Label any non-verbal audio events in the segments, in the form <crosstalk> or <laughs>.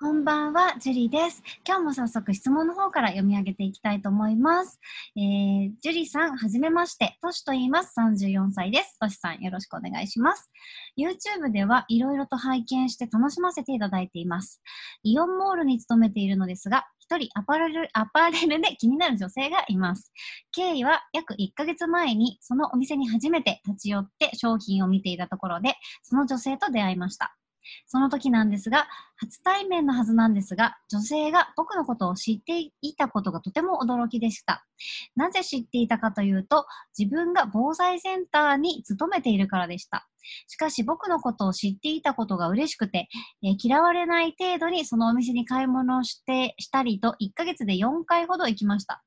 こんばんは、ジュリーです。今日も早速質問の方から読み上げていきたいと思います。えー、ジュリーさん、はじめまして。トシと言います。34歳です。トシさん、よろしくお願いします。YouTube ではいろいろと拝見して楽しませていただいています。イオンモールに勤めているのですが、一人アパレルアパレルで <laughs> 気になる女性がいます。経緯は約1ヶ月前にそのお店に初めて立ち寄って商品を見ていたところで、その女性と出会いました。その時なんですが、初対面のはずなんですが、女性が僕のことを知っていたことがとても驚きでした。なぜ知っていたかというと、自分が防災センターに勤めているからでした。しかし僕のことを知っていたことが嬉しくて、えー、嫌われない程度にそのお店に買い物をしてしたりと1ヶ月で4回ほど行きました。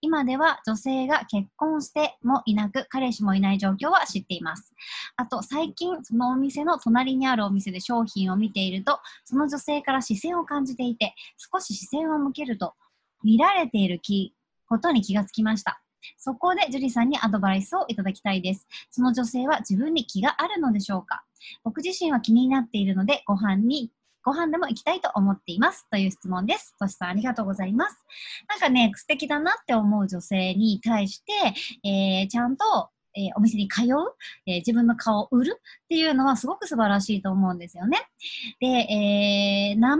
今では女性が結婚してもいなく彼氏もいない状況は知っています。あと最近そのお店の隣にあるお店で商品を見ているとその女性から視線を感じていて少し視線を向けると見られていることに気がつきました。そこで樹里さんにアドバイスをいただきたいです。その女性は自分に気があるのでしょうか？僕自身は気になっているので、ご飯にご飯でも行きたいと思っています。という質問です。としさん、ありがとうございます。なんかね、素敵だなって思う女性に対して、えー、ちゃんとえー、お店に通う、えー、自分の顔を売るっていうのはすごく素晴らしいと思うんですよね。で、えー、名前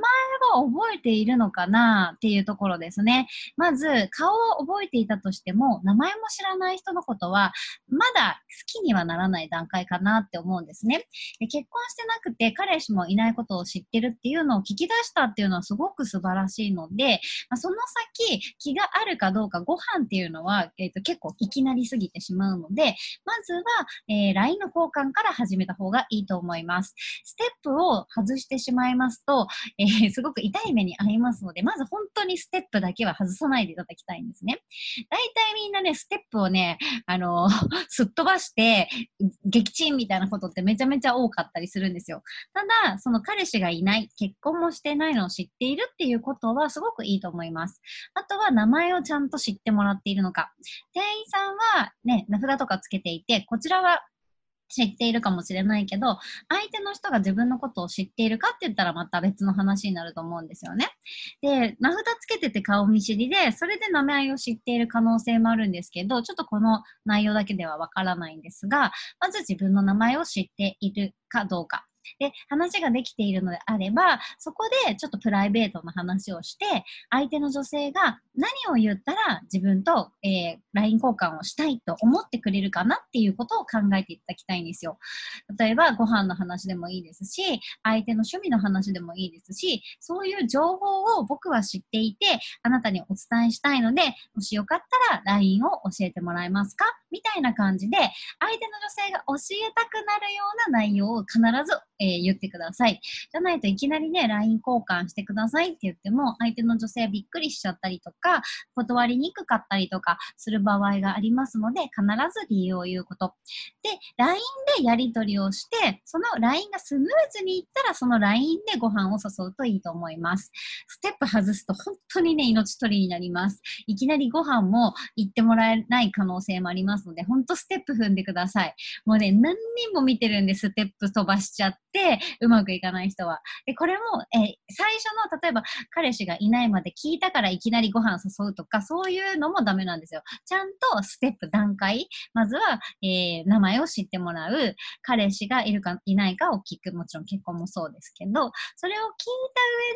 は覚えているのかなっていうところですね。まず、顔を覚えていたとしても、名前も知らない人のことは、まだ好きにはならない段階かなって思うんですね。で結婚してなくて、彼氏もいないことを知ってるっていうのを聞き出したっていうのはすごく素晴らしいので、まあ、その先、気があるかどうか、ご飯っていうのは、えーと、結構いきなりすぎてしまうので、まずは、えー、LINE の交換から始めた方がいいと思います。ステップを外してしまいますと、えー、すごく痛い目に遭いますので、まず本当にステップだけは外さないでいただきたいんですね。大体みんなね、ステップをね、あの <laughs> すっ飛ばして、撃沈みたいなことってめちゃめちゃ多かったりするんですよ。ただ、その彼氏がいない、結婚もしてないのを知っているっていうことはすごくいいと思います。あとは名前をちゃんと知ってもらっているのか。店員さんはね、名札とかつけていて、こちらは知っているかもしれないけど、相手の人が自分のことを知っているかって言ったらまた別の話になると思うんですよね。で、名札つけてて顔見知りで、それで名前を知っている可能性もあるんですけど、ちょっとこの内容だけではわからないんですが、まず自分の名前を知っているかどうか。で、話ができているのであれば、そこでちょっとプライベートな話をして、相手の女性が何を言ったら自分と、えー、LINE 交換をしたいと思ってくれるかなっていうことを考えていただきたいんですよ。例えば、ご飯の話でもいいですし、相手の趣味の話でもいいですし、そういう情報を僕は知っていて、あなたにお伝えしたいので、もしよかったら LINE を教えてもらえますか？みたいな感じで、相手の女性が教えたくなるような内容を必ずえー、言ってください。じゃないといきなりね、LINE 交換してくださいって言っても、相手の女性びっくりしちゃったりとか、断りにくかったりとかする場合がありますので、必ず理由を言うこと。で、LINE でやり取りをして、その LINE がスムーズにいったら、その LINE でご飯を誘うといいと思います。ステップ外すと本当にね、命取りになります。いきなりご飯も行ってもらえない可能性もありますので、本当ステップ踏んでください。もうね、何人も見てるんで、ステップ飛ばしちゃって、うまくいかない人は。で、これも、え最初の、例えば、彼氏がいないまで聞いたからいきなりご飯誘うとか、そういうのもダメなんですよ。ちゃんとステップ段階、まずは、えー、名前を知ってもらう、彼氏がいるかいないかを聞く、もちろん結婚もそうですけど、それを聞い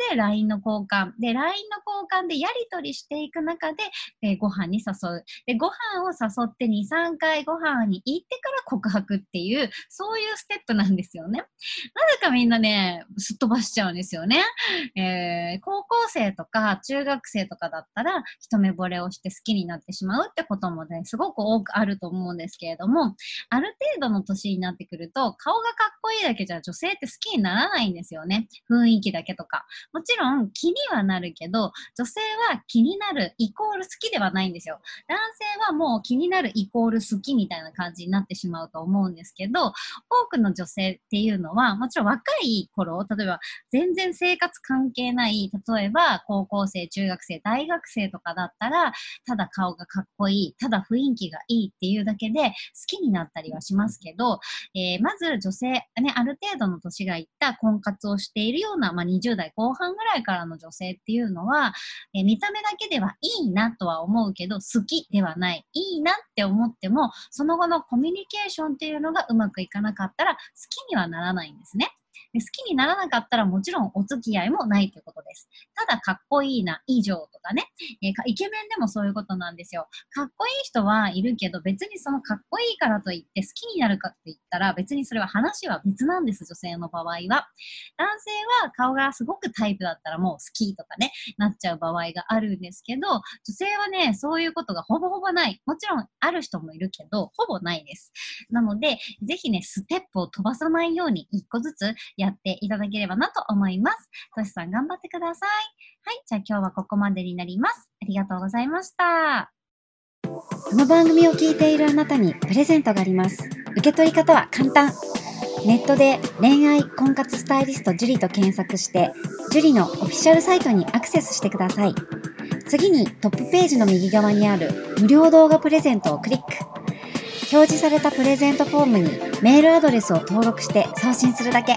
た上で LINE の交換、で、LINE の交換でやり取りしていく中で、えー、ご飯に誘う。で、ご飯を誘って2、3回ご飯に行ってから告白っていう、そういうステップなんですよね。なぜかみんなね、すっ飛ばしちゃうんですよね。えー、高校生とか中学生とかだったら、一目惚れをして好きになってしまうってこともね、すごく多くあると思うんですけれども、ある程度の年になってくると、顔がかっこいいだけじゃ女性って好きにならないんですよね。雰囲気だけとか。もちろん気にはなるけど、女性は気になるイコール好きではないんですよ。男性はもう気になるイコール好きみたいな感じになってしまうと思うんですけど、多くの女性っていうのは、もちろん若い頃、例えば全然生活関係ない、例えば高校生、中学生、大学生とかだったら、ただ顔がかっこいい、ただ雰囲気がいいっていうだけで好きになったりはしますけど、えー、まず女性、ね、ある程度の年がいった婚活をしているような、まあ、20代後半ぐらいからの女性っていうのは、えー、見た目だけではいいなとは思うけど、好きではない、いいなって思っても、その後のコミュニケーションっていうのがうまくいかなかったら好きにはならないんでですね。で好きにならなかったらもちろんお付き合いもないということです。ただかっこいいな以上とかね、えー、イケメンでもそういうことなんですよ。かっこいい人はいるけど別にそのかっこいいからといって好きになるかって言ったら別にそれは話は別なんです、女性の場合は。男性は顔がすごくタイプだったらもう好きとかね、なっちゃう場合があるんですけど、女性はね、そういうことがほぼほぼない。もちろんある人もいるけど、ほぼないです。なので、ぜひね、ステップを飛ばさないように一個ずつややっていただければなと思います。トシさん頑張ってください。はい、じゃあ今日はここまでになります。ありがとうございました。この番組を聞いているあなたにプレゼントがあります。受け取り方は簡単。ネットで恋愛婚活スタイリスト樹と検索して、樹のオフィシャルサイトにアクセスしてください。次にトップページの右側にある無料動画プレゼントをクリック。表示されたプレゼントフォームにメールアドレスを登録して送信するだけ。